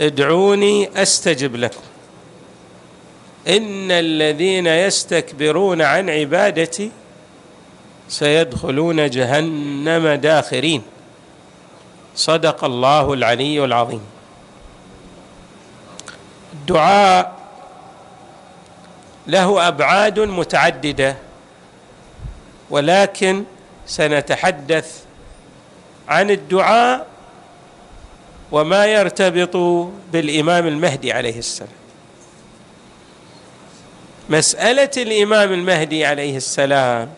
ادعوني أستجب لكم. إن الذين يستكبرون عن عبادتي سيدخلون جهنم داخرين. صدق الله العلي العظيم. الدعاء له أبعاد متعددة ولكن سنتحدث عن الدعاء وما يرتبط بالإمام المهدي عليه السلام. مسألة الإمام المهدي عليه السلام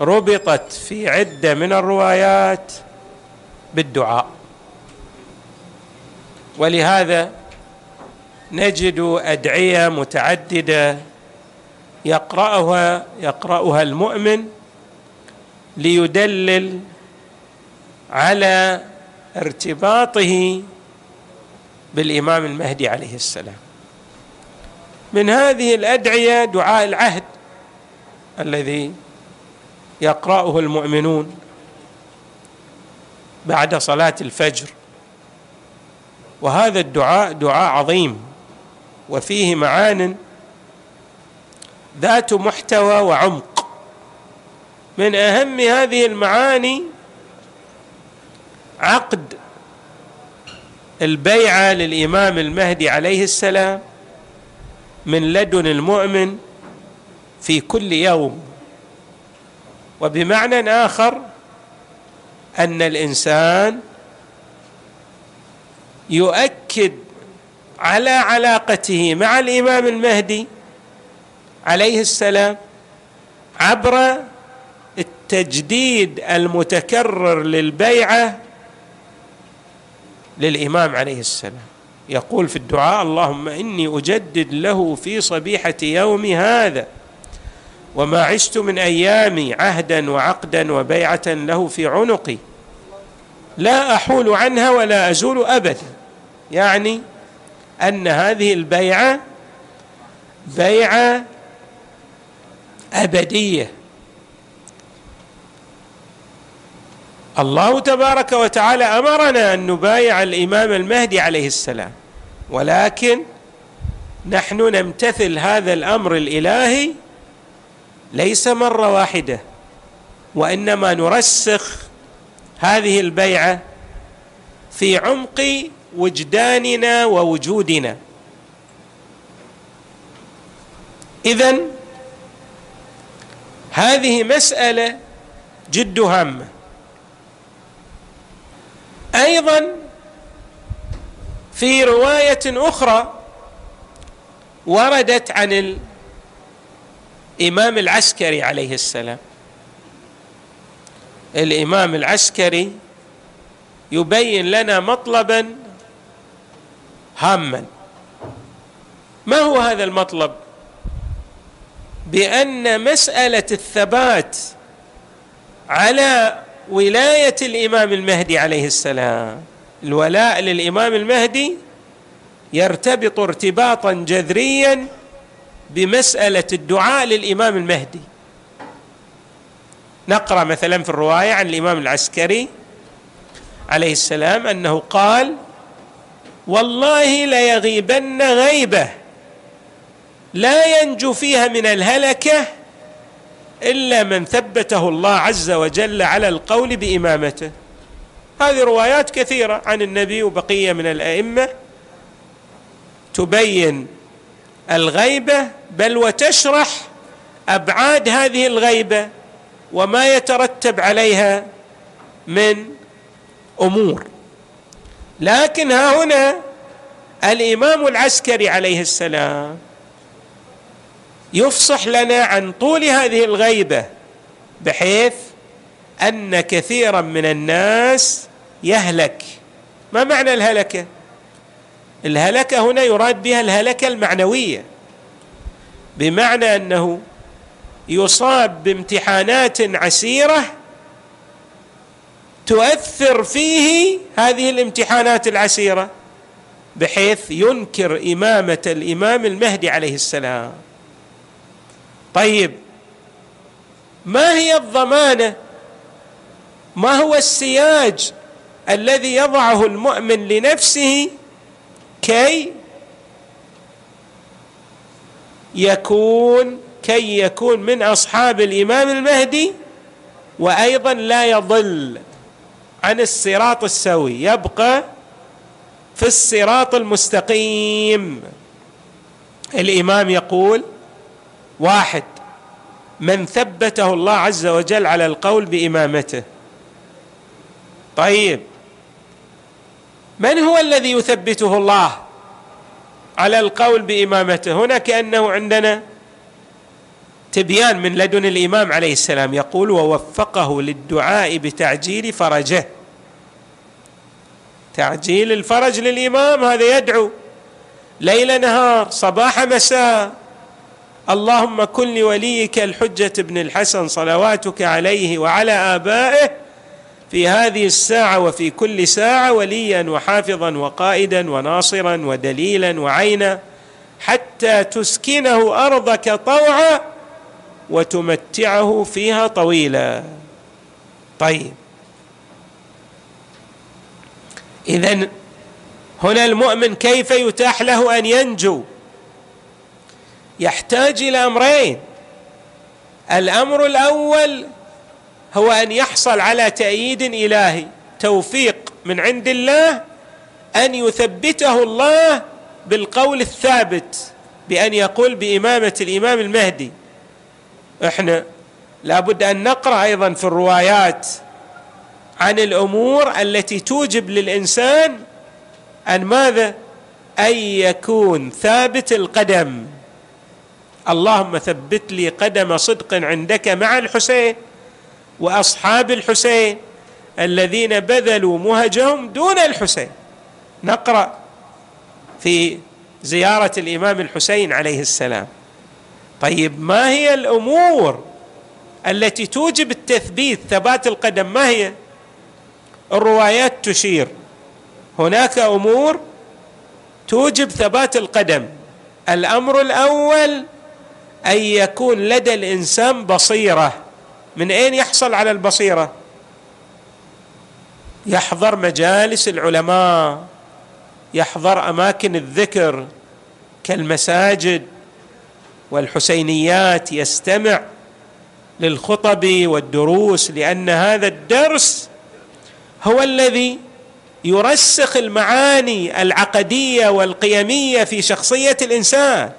ربطت في عدة من الروايات بالدعاء. ولهذا نجد أدعية متعددة يقرأها يقرأها المؤمن ليدلل على ارتباطه بالإمام المهدي عليه السلام. من هذه الأدعية دعاء العهد الذي يقرأه المؤمنون بعد صلاة الفجر. وهذا الدعاء دعاء عظيم وفيه معان ذات محتوى وعمق. من أهم هذه المعاني عقد البيعة للإمام المهدي عليه السلام من لدن المؤمن في كل يوم. وبمعنى آخر أن الإنسان يؤكد على علاقته مع الإمام المهدي عليه السلام عبر التجديد المتكرر للبيعة للإمام عليه السلام. يقول في الدعاء اللهم إني أجدد له في صبيحة يوم هذا وما عشت من أيامي عهدا وعقدا وبيعة له في عنقي. لا أحول عنها ولا أزول أبدا. يعني أن هذه البيعة بيعة أبدية. الله تبارك وتعالى أمرنا أن نبايع الإمام المهدي عليه السلام. ولكن نحن نمتثل هذا الأمر الإلهي ليس مرة واحدة وإنما نرسخ هذه البيعة في عمق وجداننا ووجودنا. اذا هذه مسألة جد هامة. أيضا في رواية أخرى وردت عن الإمام العسكري عليه السلام. الإمام العسكري يبين لنا مطلبا هاما. ما هو هذا المطلب؟ بأن مسألة الثبات على ولاية الإمام المهدي عليه السلام. الولاء للإمام المهدي يرتبط ارتباطا جذريا بمسألة الدعاء للإمام المهدي. نقرأ مثلا في الرواية عن الإمام العسكري عليه السلام أنه قال والله ليغيبن غيبه لا ينجو فيها من الهلكة إلا من ثبته الله عز وجل على القول بإمامته. هذه روايات كثيرة عن النبي وبقية من الأئمة. تبين الغيبة بل وتشرح أبعاد هذه الغيبة وما يترتب عليها من أمور. لكن ها هنا الإمام العسكري عليه السلام يفصح لنا عن طول هذه الغيبة بحيث أن كثيرا من الناس يهلك. ما معنى الهلكة؟ الهلكة هنا يراد بها الهلكة المعنوية بمعنى أنه يصاب بامتحانات عسيرة تؤثر فيه هذه الامتحانات العسيرة بحيث ينكر إمامة الإمام المهدي عليه السلام. طيب ما هي الضمانة؟ ما هو السياج الذي يضعه المؤمن لنفسه كي يكون كي يكون من أصحاب الإمام المهدي وأيضا لا يضل عن الصراط السوي يبقى في الصراط المستقيم. الإمام يقول واحد من ثبته الله عز وجل على القول بإمامته. طيب من هو الذي يثبته الله على القول بإمامته؟ هنا كأنه عندنا تبيان من لدن الإمام عليه السلام يقول ووفقه للدعاء بتعجيل فرجه. تعجيل الفرج للإمام هذا يدعو ليل نهار صباح مساء. اللهم كن لوليك الحجة بن الحسن صلواتك عليه وعلى آبائه في هذه الساعة وفي كل ساعة وليا وحافظا وقائدا وناصرا ودليلا وعينا حتى تسكنه أرضك طوعا وتمتعه فيها طويلا. طيب. اذا هنا المؤمن كيف يتاح له أن ينجو؟ يحتاج إلى أمرين. الأمر الأول هو أن يحصل على تأييد إلهي توفيق من عند الله أن يثبته الله بالقول الثابت بأن يقول بإمامة الإمام المهدي. إحنا لابد أن نقرأ أيضا في الروايات عن الأمور التي توجب للإنسان أن ماذا؟ أن يكون ثابت القدم. اللهم ثبت لي قدم صدق عندك مع الحسين وأصحاب الحسين الذين بذلوا مهجهم دون الحسين. نقرأ في زيارة الإمام الحسين عليه السلام. طيب ما هي الأمور التي توجب التثبيت؟ ثبات القدم ما هي؟ الروايات تشير. هناك أمور توجب ثبات القدم. الأمر الأول أن يكون لدى الإنسان بصيرة. من أين يحصل على البصيرة؟ يحضر مجالس العلماء يحضر أماكن الذكر كالمساجد والحسينيات يستمع للخطب والدروس لأن هذا الدرس هو الذي يرسخ المعاني العقدية والقيمية في شخصية الإنسان.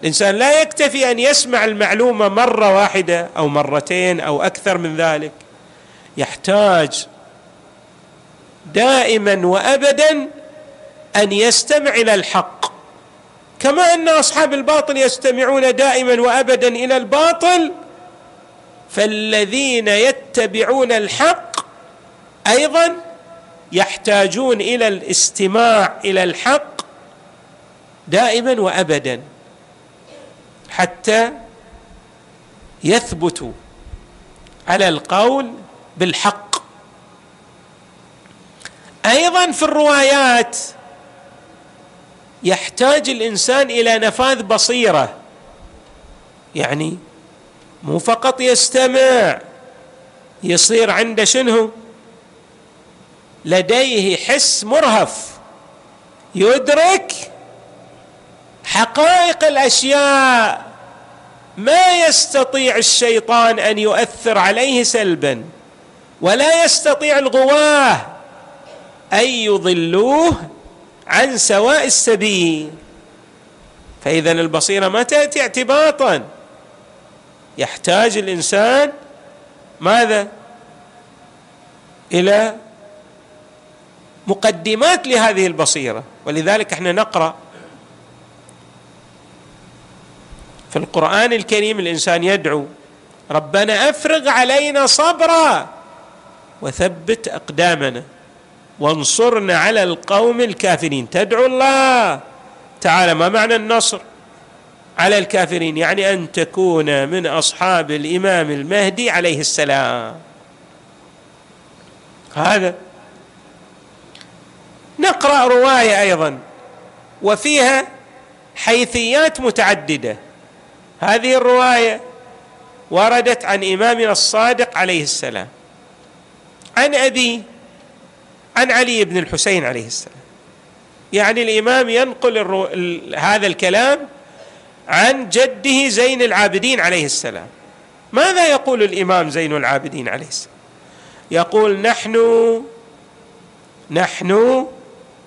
الانسان لا يكتفي أن يسمع المعلومة مرة واحدة أو مرتين أو أكثر من ذلك. يحتاج دائما وابدا أن يستمع إلى الحق. كما أن أصحاب الباطل يستمعون دائما وابدا إلى الباطل فالذين يتبعون الحق أيضا يحتاجون إلى الاستماع إلى الحق دائما وابدا. حتى يثبتوا على القول بالحق. أيضا في الروايات يحتاج الإنسان إلى نفاذ بصيرة يعني مو فقط يستمع يصير عنده شنو؟ لديه حس مرهف يدرك حقائق الأشياء. ما يستطيع الشيطان أن يؤثر عليه سلبا ولا يستطيع الغواه أن يضلوه عن سواء السبيل. فاذا البصيرة ما تأتي اعتباطا. يحتاج الإنسان ماذا؟ إلى مقدمات لهذه البصيرة. ولذلك إحنا نقرأ في القرآن الكريم الإنسان يدعو ربنا أفرغ علينا صبرا وثبت أقدامنا وانصرنا على القوم الكافرين. تدعو الله تعالى ما معنى النصر؟ على الكافرين يعني أن تكون من أصحاب الإمام المهدي عليه السلام. هذا نقرأ رواية أيضا وفيها حيثيات متعددة. هذه الرواية وردت عن إمامنا الصادق عليه السلام عن أبي عن علي بن الحسين عليه السلام. يعني الإمام ينقل الرو... هذا الكلام عن جده زين العابدين عليه السلام. ماذا يقول الإمام زين العابدين عليه السلام؟ يقول نحن نحن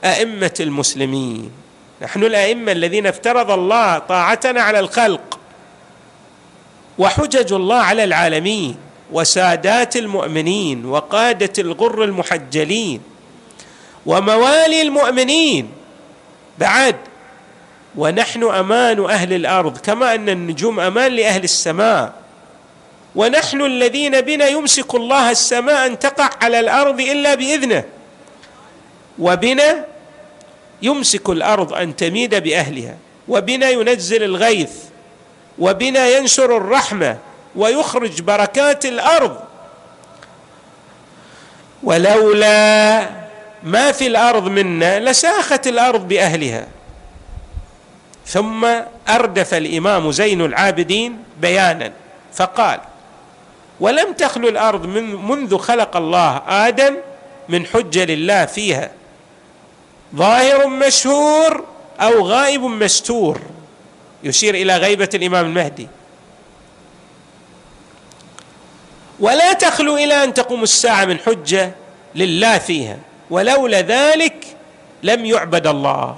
أئمة المسلمين نحن الأئمة الذين افترض الله طاعتنا على الخلق وحجج الله على العالمين وسادات المؤمنين وقادة الغر المحجلين وموالي المؤمنين. بعد ونحن أمان أهل الأرض كما أن النجوم أمان لأهل السماء. ونحن الذين بنا يمسك الله السماء أن تقع على الأرض إلا بإذنه. وبنا يمسك الأرض أن تميد بأهلها. وبنا ينزل الغيث. وبنا ينشر الرحمة ويخرج بركات الأرض. ولولا ما في الأرض منا لساخت الأرض بأهلها. ثم أردف الإمام زين العابدين بيانا فقال ولم تخلو الأرض من منذ خلق الله آدم من حجة لله فيها ظاهر مشهور أو غائب مستور؟ يشير إلى غيبة الإمام المهدي. ولا تخلو إلى أن تقوم الساعة من حجة لله فيها ولولا ذلك لم يعبد الله.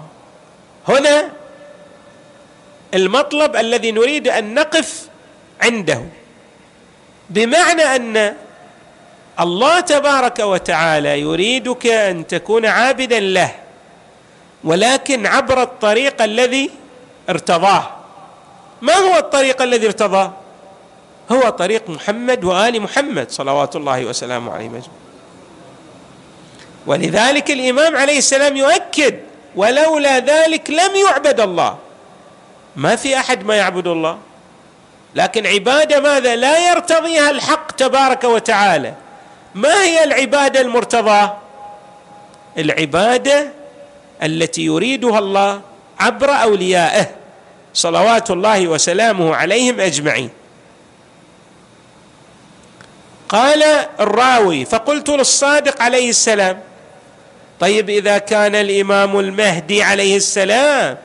هنا المطلب الذي نريد أن نقف عنده بمعنى أن الله تبارك وتعالى يريدك أن تكون عابدا له ولكن عبر الطريق الذي ارتضاه. ما هو الطريق الذي ارتضاه هو طريق محمد وآل محمد صلوات الله وسلامه عليه مجمع ولذلك الإمام عليه السلام يؤكد ولولا ذلك لم يعبد الله. ما في أحد ما يعبد الله. لكن عبادة ماذا؟ لا يرتضيها الحق تبارك وتعالى. ما هي العبادة المرتضاه العبادة التي يريدها الله عبر أوليائه. صلوات الله وسلامه عليهم أجمعين. قال الراوي فقلت للصادق عليه السلام طيب إذا كان الإمام المهدي عليه السلام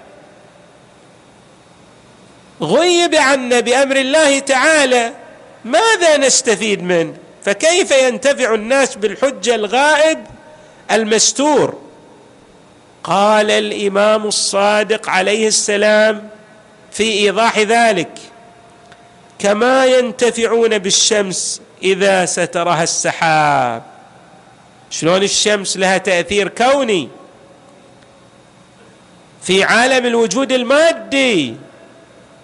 غيب عنا بأمر الله تعالى ماذا نستفيد منه؟ فكيف ينتفع الناس بالحجة الغائب المستور؟ قال الإمام الصادق عليه السلام في إيضاح ذلك كما ينتفعون بالشمس إذا سترها السحاب. شلون الشمس لها تأثير كوني؟ في عالم الوجود المادي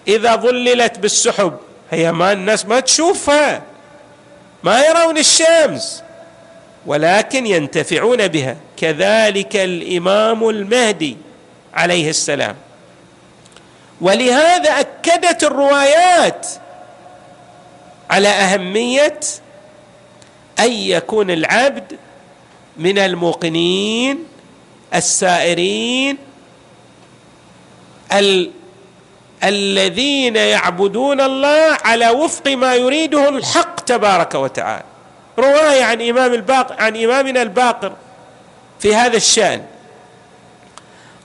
إذا ظللت بالسحب هي ما الناس ما تشوفها ما يرون الشمس ولكن ينتفعون بها. كذلك الإمام المهدي عليه السلام. ولهذا أكدت الروايات على أهمية أن يكون العبد من الموقنين السائرين ال الذين يعبدون الله على وفق ما يريده الحق تبارك وتعالى. رواية عن إمام الباقر عن إمامنا الباقر في هذا الشأن.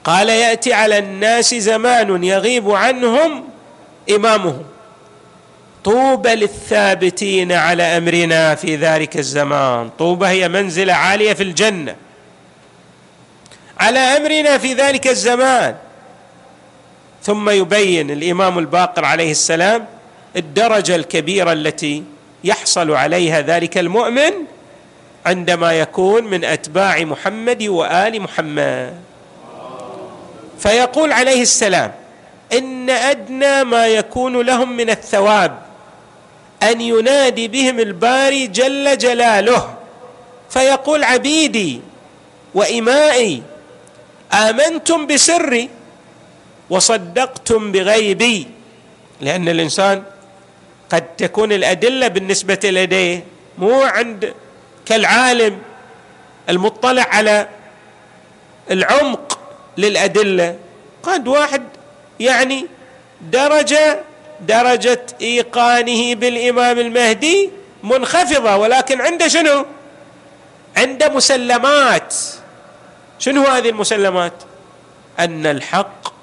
قال يأتي على الناس زمان يغيب عنهم إمامهم. طوبى للثابتين على أمرنا في ذلك الزمان. طوبى هي منزلة عالية في الجنة. على أمرنا في ذلك الزمان. ثم يبين الإمام الباقر عليه السلام الدرجة الكبيرة التي يحصل عليها ذلك المؤمن عندما يكون من أتباع محمد وآل محمد. فيقول عليه السلام إن أدنى ما يكون لهم من الثواب أن ينادي بهم الباري جل جلاله. فيقول عبيدي وإمائي آمنتم بسري وصدقتم بغيبي. لأن الإنسان قد تكون الأدلة بالنسبة لديه مو عند كالعالم المطلع على العمق للأدلة قد واحد يعني درجه درجة إيقانه بالإمام المهدي منخفضة ولكن عنده شنو؟ عنده مسلمات شنو هذه المسلمات؟ أن الحق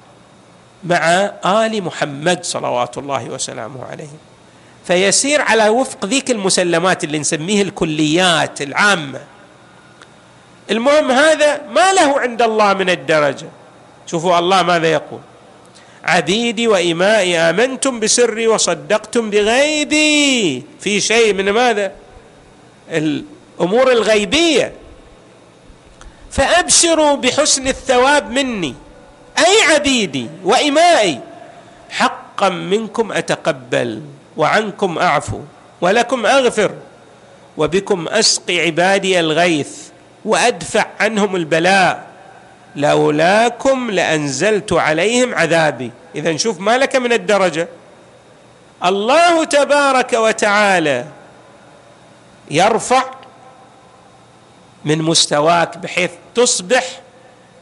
مع آل محمد صلوات الله وسلامه عليه فيسير على وفق ذيك المسلمات اللي نسميه الكليات العامة المهم هذا ما له عند الله من الدرجة. شوفوا الله ماذا يقول. عبيدي وإمائي آمنتم بسري وصدقتم بغيبي. في شيء من ماذا؟ الأمور الغيبية. فأبشروا بحسن الثواب مني. أي عبيدي وإمائي. حقا منكم أتقبل وعنكم أعفو ولكم أغفر. وبكم أسقي عبادي الغيث. وأدفع عنهم البلاء. لولاكم لأنزلت عليهم عذابي. اذا شوف ما لك من الدرجة. الله تبارك وتعالى يرفع من مستواك بحيث تصبح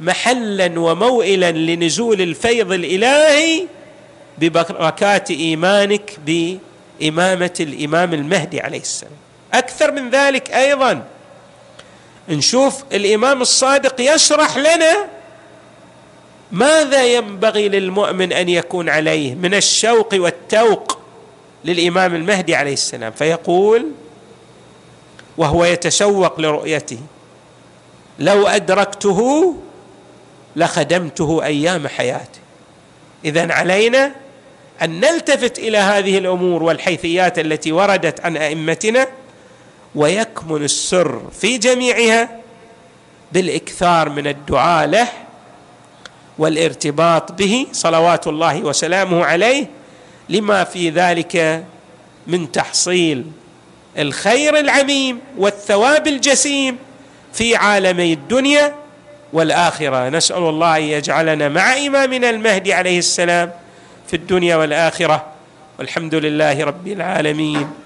محلا وموئلا لنزول الفيض الإلهي ببركات إيمانك بإمامة الإمام المهدي عليه السلام. أكثر من ذلك أيضا. نشوف الإمام الصادق يشرح لنا ماذا ينبغي للمؤمن أن يكون عليه من الشوق والتوق للإمام المهدي عليه السلام. فيقول وهو يتشوق لرؤيته لو أدركته لخدمته أيام حياته. اذا علينا أن نلتفت إلى هذه الأمور والحيثيات التي وردت عن أئمتنا ويكمن السر في جميعها بالإكثار من الدعاء له والارتباط به صلوات الله وسلامه عليه لما في ذلك من تحصيل الخير العميم والثواب الجسيم في عالمي الدنيا والآخرة. نسأل الله أن يجعلنا مع إمامنا المهدي عليه السلام في الدنيا والآخرة. والحمد لله رب العالمين.